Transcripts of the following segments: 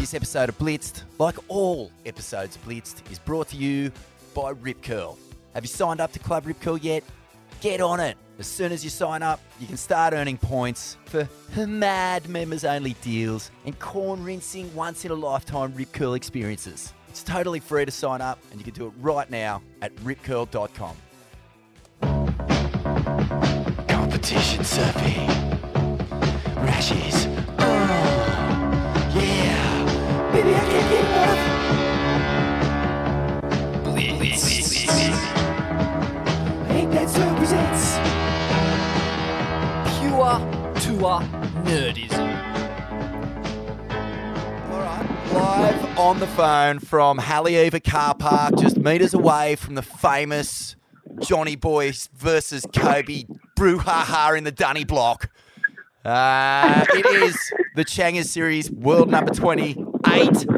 This episode of Blitzed, like all episodes of Blitzed, is brought to you by Rip Curl. Have you signed up to Club Rip Curl yet? Get on it. As soon as you sign up, you can start earning points for mad members only deals and corn rinsing once in a lifetime Rip Curl experiences. It's totally free to sign up, and you can do it right now at ripcurl.com. Competition surfing. Rashes. On the phone from Haleiwa Car Park, just meters away from the famous Johnny Boy versus Kobe brouhaha in the Dunny block. Uh, it is the Challenger Series World Number 28.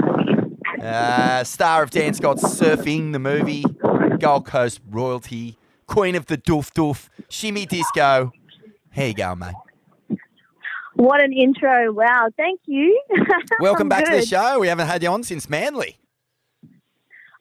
Uh, star of Dan Scott's Surfing, the movie, Gold Coast royalty, Queen of the Doof Doof, Shimmy Disco. Here you go, mate? What an intro. Wow. Thank you. Welcome back to the show. We haven't had you on since Manly.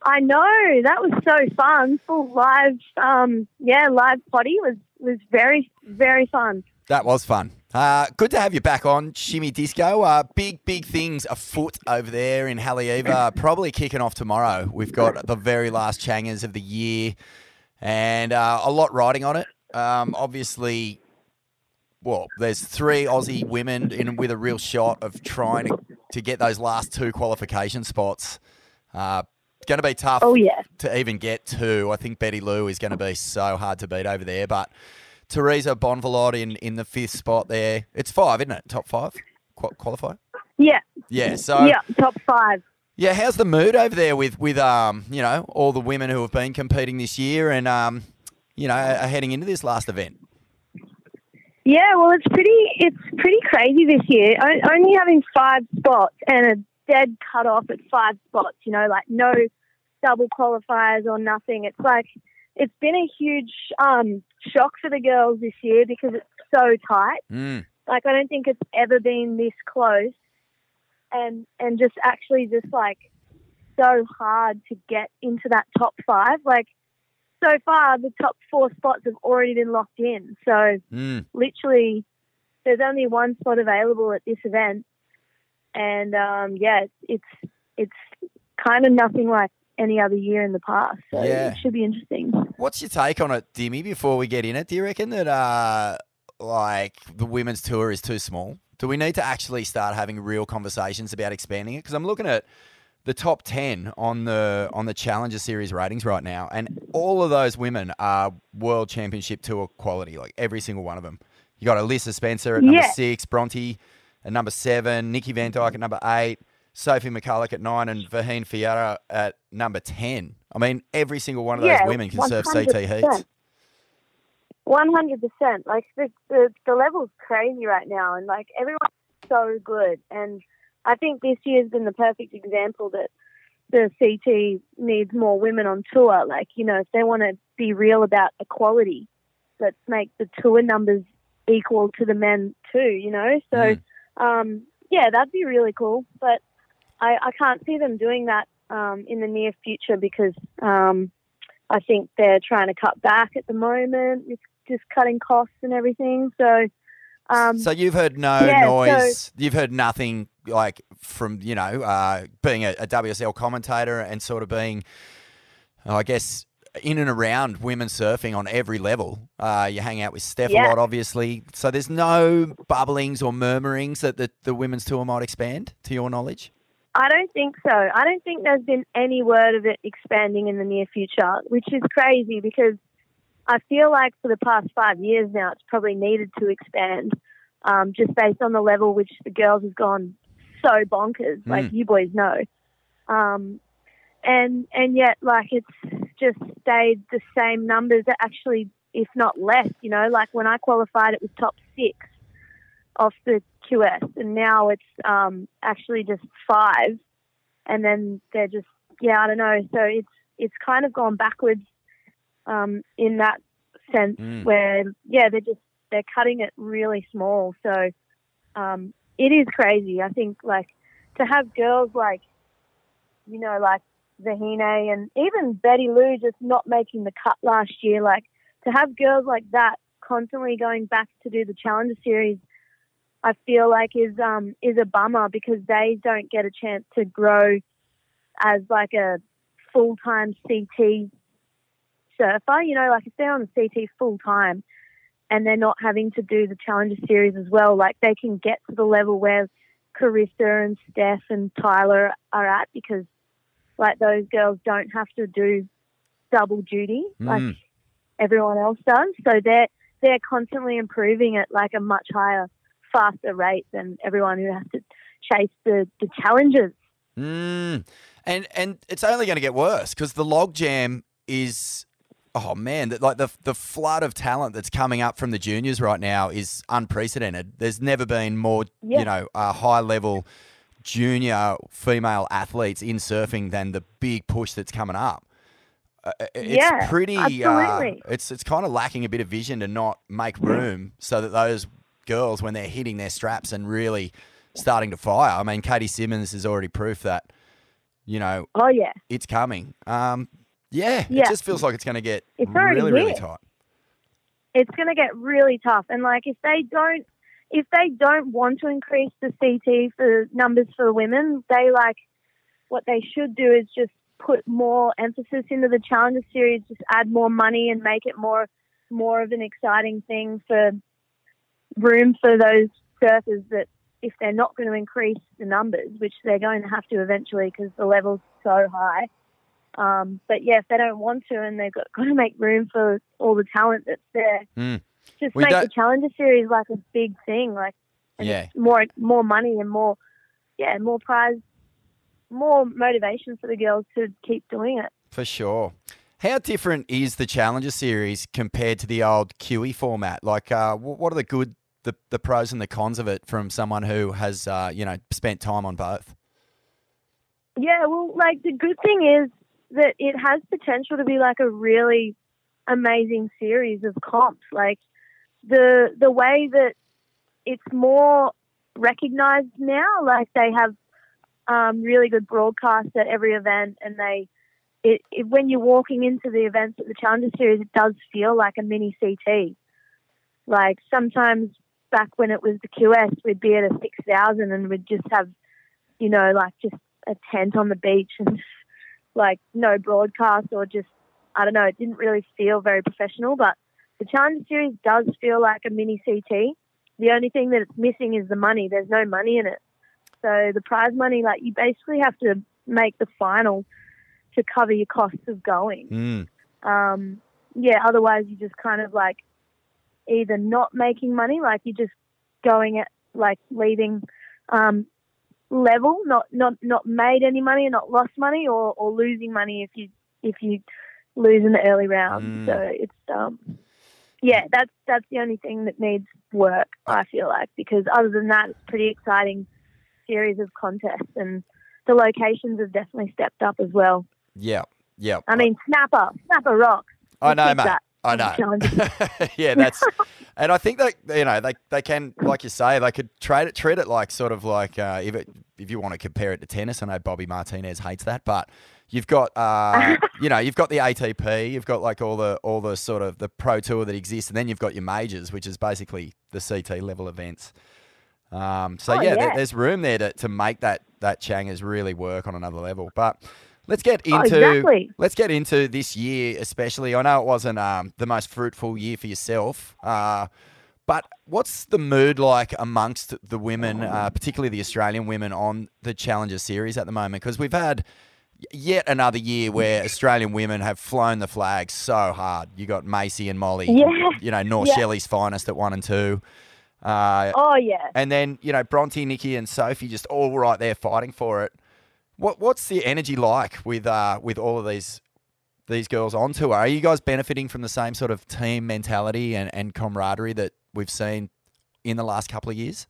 I know. That was so fun. Full live, um, yeah, live potty was, was very, very fun. That was fun. Uh, good to have you back on Shimmy Disco. Uh, big, big things afoot over there in Haleiwa. Probably kicking off tomorrow. We've got the very last Challengers of the year and uh, a lot riding on it. Um, obviously, well, there's three Aussie women in with a real shot of trying to, to get those last two qualification spots. Uh, going to be tough Oh, yeah. to even get two, I think Betty Lou is going to be so hard to beat over there. But Teresa Bonvalot in, in the fifth spot there. It's five, isn't it? Top five Qu- qualify. Yeah. Yeah. So yeah. Top five. yeah, how's the mood over there with with um you know all the women who have been competing this year and um you know are heading into this last event? Yeah. Well, it's pretty, it's pretty crazy this year. O- only having five spots and a dead cut off at five spots, you know, like no double qualifiers or nothing. It's like, it's been a huge um, shock for the girls this year because it's so tight. Mm. Like I don't think it's ever been this close, and and just actually just like so hard to get into that top five. Like so far, the top four spots have already been locked in. So Mm. literally, there's only one spot available at this event, and um, yeah, it's it's kind of nothing like any other year in the past. So Yeah. it should be interesting. What's your take on it, Dimmy? Before we get in it, do you reckon that uh like the women's tour is too small? Do we need to actually start having real conversations about expanding it? Because I'm looking at the top ten on the on the Challenger Series ratings right now, and all of those women are World Championship Tour quality, like every single one of them. You got Alyssa Spencer at number Yeah. six, Bronte at number seven, Nikki Van Dijk at number eight, Sophie McCulloch at nine, and Vahine Fierro at number ten. I mean, every single one of those Yeah, women can surf CT heats. 100%. One hundred percent. Like the, the the level's crazy right now, and like everyone's so good. And I think this year's been the perfect example that the CT needs more women on tour. Like you know, if they want to be real about equality, let's make the tour numbers equal to the men too. You know, so Mm. um, yeah, that'd be really cool. But I, I can't see them doing that um, in the near future because um, I think they're trying to cut back at the moment, with just cutting costs and everything. So, um, so you've heard no yeah, noise. You've heard nothing like from you know uh, being a, a WSL commentator and sort of being, I guess, in and around women's surfing on every level. Uh, you hang out with Steph Yeah. a lot, obviously. So there's no bubblings or murmurings that the, the women's tour might expand, to your knowledge. I don't think so. I don't think there's been any word of it expanding in the near future, which is crazy because I feel like for the past five years now, it's probably needed to expand, um, just based on the level which the girls have gone so bonkers, like Mm. you boys know. Um, and and yet, like it's just stayed the same numbers, actually, if not less. You know, like when I qualified, it was top six off the QS, and now it's um, actually just five, and then they're just yeah, I don't know. So it's it's kind of gone backwards um, in that sense, Mm. where yeah, they're just they're cutting it really small. So um, it is crazy. I think like to have girls like, you know, like Vahine and even Betty Lou just not making the cut last year, like to have girls like that constantly going back to do the Challenger Series, I feel like is um is a bummer because they don't get a chance to grow as like a full time CT surfer. You know, like if they're on the CT full time and they're not having to do the Challenger Series as well, like they can get to the level where Carissa and Steph and Tyler are at because like those girls don't have to do double duty like Mm. everyone else does. So they're they're constantly improving at like a much higher, faster rate than everyone who has to chase the, the challenges. Mm. And and it's only going to get worse because the logjam is oh man, like the the flood of talent that's coming up from the juniors right now is unprecedented. There's never been more, Yeah. you know, uh, high level junior female athletes in surfing than the big push that's coming up. Uh, uh, it's Yeah, pretty. Uh, absolutely. it's it's kind of lacking a bit of vision to not make room so that those girls, when they're hitting their straps and really starting to fire. I mean, Caity Simmers is already proof that you know Oh yeah, it's coming. Um, yeah, it just feels like it's going to get It's really, really tight. it's going to get really tough. And like if they don't, if they don't want to increase the CT for numbers for women, they like what they should do is just put more emphasis into the Challenger Series, just add more money and make it more more of an exciting thing for room for those surfers that if they're not going to increase the numbers, which they're going to have to eventually because the level's so high. Um, but yeah, if they don't want to and they've got, got to make room for all the talent that's there, Mm. just We make the don't- Challenger Series like a big thing, like Yeah. more more money and more yeah more prize, more motivation for the girls to keep doing it. For sure. How different is the Challenger Series compared to the old QS format? Like, uh, what are the good, the, the pros and the cons of it from someone who has, uh, you know, spent time on both? Yeah, well, like the good thing is that it has potential to be like a really amazing series of comps. Like the the way that it's more recognized now, like they have um, really good broadcasts at every event, and they it, it when you're walking into the events at the Challenger Series, it does feel like a mini CT. Like sometimes back when it was the QS, we'd be at a six thousand and we'd just have, you know, like just a tent on the beach and like no broadcast or just I don't know, it didn't really feel very professional, but the Challenger Series does feel like a mini CT. The only thing that it's missing is the money. There's no money in it. So the prize money, like you basically have to make the final to cover your costs of going. Mm. Um, yeah, otherwise you're just kind of like either not making money, like you're just going at like leaving um, level, not not not made any money and not lost money, or, or losing money if you if you lose in the early round. Mm. So it's um, yeah, that's that's the only thing that needs work. I feel like because other than that, it's pretty exciting series of contests and the locations have definitely stepped up as well. Yeah. Yeah. I mean, Snapper, Snapper rocks. I know, mate. that. I know. Yeah, that's, and I think that you know they they can, like you say, they could trade it, treat it like sort of like uh, if it if you want to compare it to tennis. I know Bobby Martinez hates that, but you've got uh, you know you've got the ATP, you've got like all the all the sort of the pro tour that exists, and then you've got your majors, which is basically the CT level events. Um, so Oh, yeah, there- there's room there to, to make that that Challengers really work on another level, but. Let's get Oh, into exactly. let's get into this year, especially. I know it wasn't um, the most fruitful year for yourself, uh, but what's the mood like amongst the women, uh, particularly the Australian women, on the Challenger Series at the moment? Because we've had yet another year where Australian women have flown the flag so hard. You got Macy and Molly, Yeah. you know North Yeah. Shelley's finest at one and two. Uh, Oh yeah. and then, you know, Bronte, Nikki, and Sophie just all right there fighting for it. What what's the energy like with uh with all of these these girls on tour? Are you guys benefiting from the same sort of team mentality and, and camaraderie that we've seen in the last couple of years?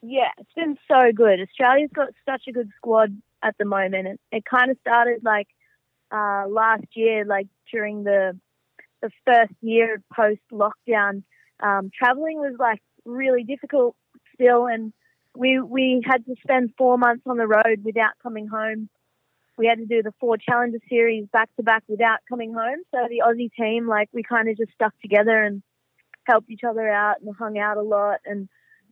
Yeah, it's been so good. Australia's got such a good squad at the moment. It, it kind of started like uh, last year, like during the the first year post lockdown. Um, traveling was like really difficult still, and we we had to spend four months on the road without coming home. We had to do the four Challenger Series back to back without coming home. So the Aussie team, like, we kind of just stuck together and helped each other out and hung out a lot and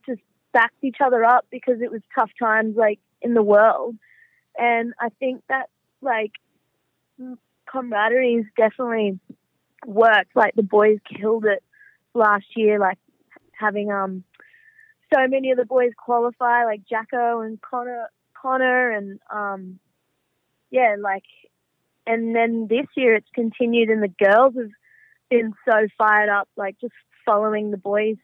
just backed each other up because it was tough times, like, in the world. And I think that, like, camaraderie definitely worked. Like, the boys killed it last year, like, having, um, so many of the boys qualify, like Jacko and Connor, Connor, and um, yeah, like, and then this year it's continued, and the girls have been so fired up, like just following the boys,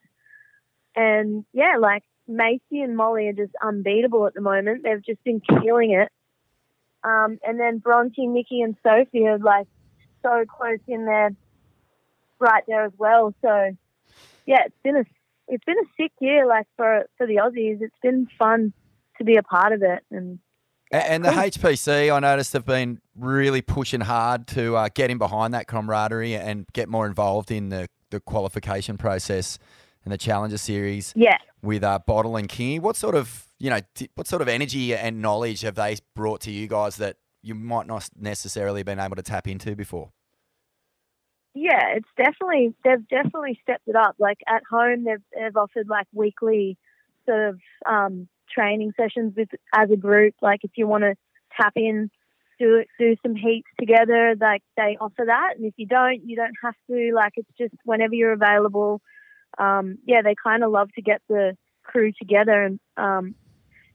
and yeah, like Macy and Molly are just unbeatable at the moment. They've just been killing it. Um, and then Bronte, Nikki, and Sophie are like so close in there, right there as well. So yeah, it's been a it's been a sick year, like for for the Aussies. It's been fun to be a part of it, and and, the HPC, I noticed, have been really pushing hard to uh, get in behind that camaraderie and get more involved in the, the qualification process and the Challenger Series. Yeah. With uh, Bottle and Kingy, what sort of you know what sort of energy and knowledge have they brought to you guys that you might not necessarily been able to tap into before? Yeah, it's definitely they've definitely stepped it up. Like at home, they've they've offered like weekly sort of um, training sessions with as a group. Like if you want to tap in, do do some heats together. Like they offer that, and if you don't, you don't have to. Like it's just whenever you're available. Um, yeah, they kind of love to get the crew together and um,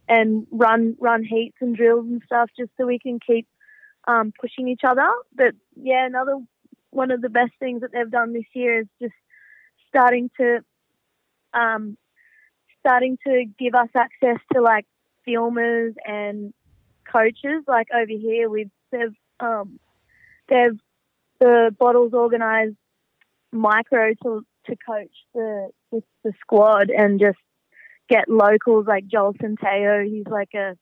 and run run heats and drills and stuff just so we can keep um, pushing each other. But yeah, another one of the best things that they've done this year is just starting to um, starting to give us access to like filmers and coaches. Like over here, we've they've um, they've the bottles organised micro to to coach the, the the squad and just get locals like Joel Centeio. He's like a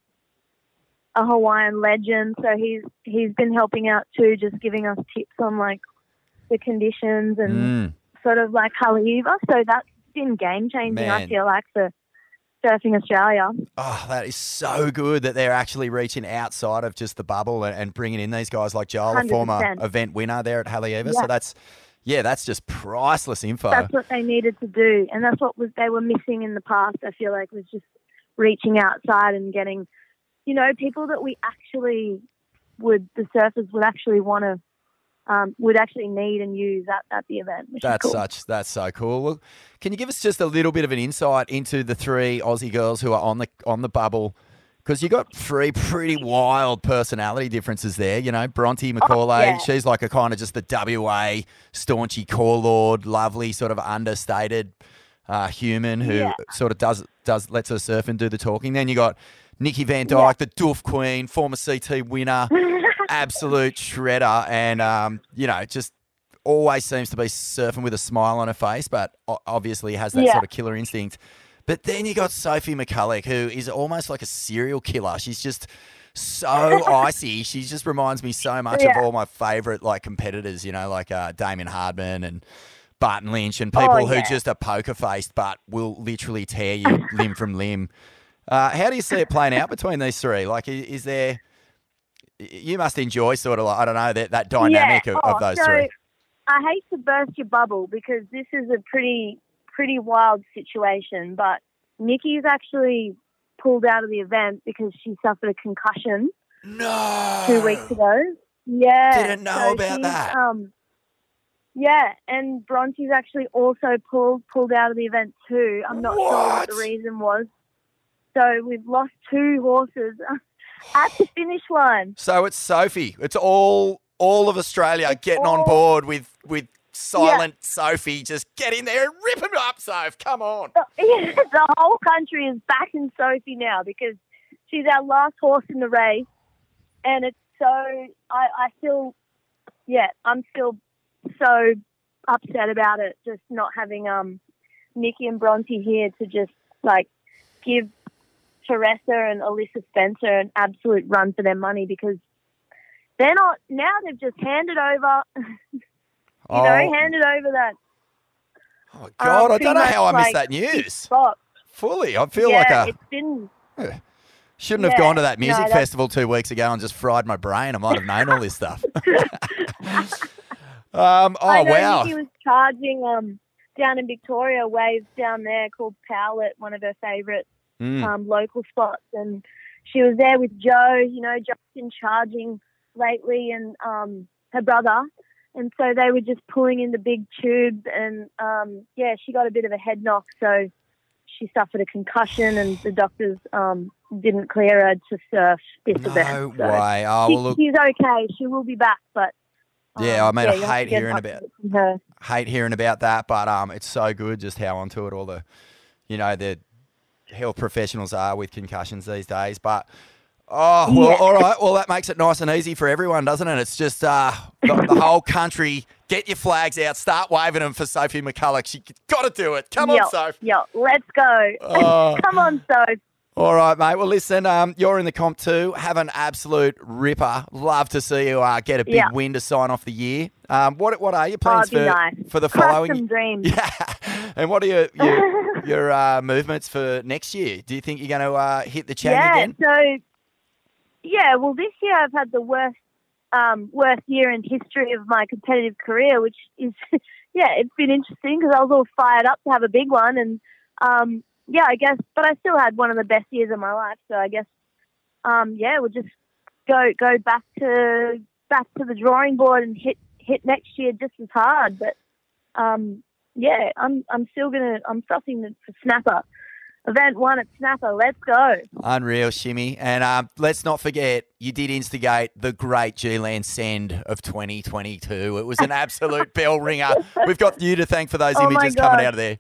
a Hawaiian legend, so he's he's been helping out too, just giving us tips on like the conditions and Mm. sort of like Haleiwa. So that's been game changing, I feel like, for surfing Australia. Oh, that is so good that they're actually reaching outside of just the bubble and, and bringing in these guys like Joel, a former event winner there at Haleiwa. Yeah. So that's, yeah, that's just priceless info. That's what they needed to do. And that's what was they were missing in the past, I feel like, was just reaching outside and getting, you know, people that we actually would, the surfers would actually want to, um, would actually need and use at, at the event. That's cool. such that's so cool. Well, can you give us just a little bit of an insight into the three Aussie girls who are on the on the bubble? Because you got three pretty wild personality differences there. You know, Bronte Macaulay, yeah. she's like a kind of just the WA staunchy core lord, lovely sort of understated uh, human who Yeah. sort of does does lets her surf and do the talking. Then you got Nikki Van Dijk, Yeah. the Doof Queen, former CT winner, absolute shredder, and um, you know just always seems to be surfing with a smile on her face, but obviously has that Yeah. sort of killer instinct. But then you got Sophie McCulloch, who is almost like a serial killer. She's just so icy. She just reminds me so much Yeah. of all my favourite like competitors, you know, like uh, Damien Hardman and Barton Lynch and people Oh, who just are poker faced but will literally tear you limb from limb. Uh, how do you see it playing out between these three? Like, is there? You must enjoy sort of like I don't know that that dynamic yeah. of, oh, of those so three. I hate to burst your bubble because this is a pretty pretty wild situation, but Nikki's actually pulled out of the event because she suffered a concussion No, two weeks ago. Yeah, Didn't know so about that. Um, yeah, and Bronte's actually also pulled pulled out of the event too. I'm not sure what the reason was. So we've lost two horses at the finish line. So it's Sophie. It's all all of Australia getting on board with with silent Sophie. Just get in there and rip him up, Soph. Come on. the whole country is backing Sophie now because she's our last horse in the race, and it's so I, I feel, yeah, I'm still so upset about it. Just not having um Nikki and Bronte here to just like give Teresa and Alyssa Spencer an absolute run for their money because they're not now. They've just handed over, you know, handed over that oh God! I don't know how I missed that news. Fully. I feel yeah, like a it's been shouldn't have gone to that music that's- festival two weeks ago and just fried my brain. I might have known all this stuff. um, oh wow. Nikki was charging um down in Victoria, waves down there called Powlett, one of her favourite Mm. um, local spots, and she was there with Joe. You know, Joe's been charging lately, and um, her brother, and so they were just pulling in the big tubes, and um, yeah, she got a bit of a head knock, so she suffered a concussion, and the doctors um, didn't clear her to surf this no event. So way. Oh she- well, look, she's okay. She will be back, but. Yeah, I mean, I you'll have to hate hearing about- update From her. hate hearing about that, but um, it's so good just how onto it all the, you know, the health professionals are with concussions these days. But oh well, Yeah. all right. Well, that makes it nice and easy for everyone, doesn't it? It's just uh, the, the whole country get your flags out, start waving them for Sophie McCulloch. She got to do it. Come on, Yo, Soph. yo, let's go. Oh. Come on, Soph. All right, mate. Well, listen, um, you're in the comp too. Have an absolute ripper. Love to see you uh, get a big Yeah. win to sign off the year. Um, what what are your Oh, plans it'd for nice. for the Crush following? some dreams. Yeah. And what are your your, your uh, movements for next year? Do you think you're going to uh, hit the chain yeah, again? so yeah, well, this year I've had the worst um, worst year in history of my competitive career, which is yeah, it's been interesting because I was all fired up to have a big one, and um, yeah, I guess, but I still had one of the best years of my life, so I guess um, yeah, we'll just go go back to back to the drawing board and hit hit next year just as hard, but um, yeah, I'm I'm still gonna I'm stuffing the for Snapper. Event one at Snapper. Let's go. Unreal, Shimmy. And um, let's not forget, you did instigate the great G-Land send of 2022. It was an absolute bell ringer. We've got you to thank for those Oh images coming out of there.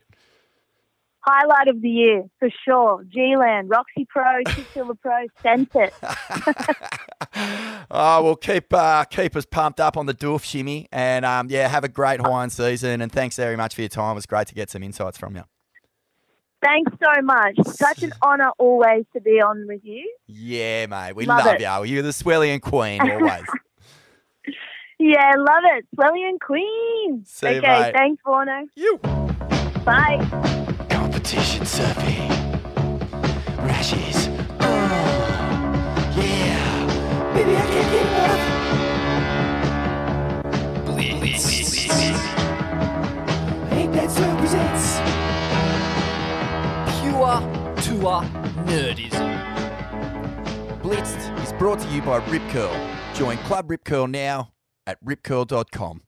Highlight of the year for sure. G-Land, Roxy Pro, Silver Pro, sent it. oh, well, keep uh, keep us pumped up on the doof, Shimmy. And um, yeah, have a great Hawaiian season. And thanks very much for your time. It was great to get some insights from you. Thanks so much. Such an honour always to be on with you. Yeah, mate. We Love love, you. You're the Swellian Queen always. Yeah, love it. Swellian Queen. See you, okay, mate. thanks, Warno. you. Bye. Competition surfing. Rashes. Oh, yeah. Baby, I can't get enough. Presents. Pure tour nerdism. Blitzed is brought to you by Rip Curl. Join Club Rip Curl now at ripcurl.com.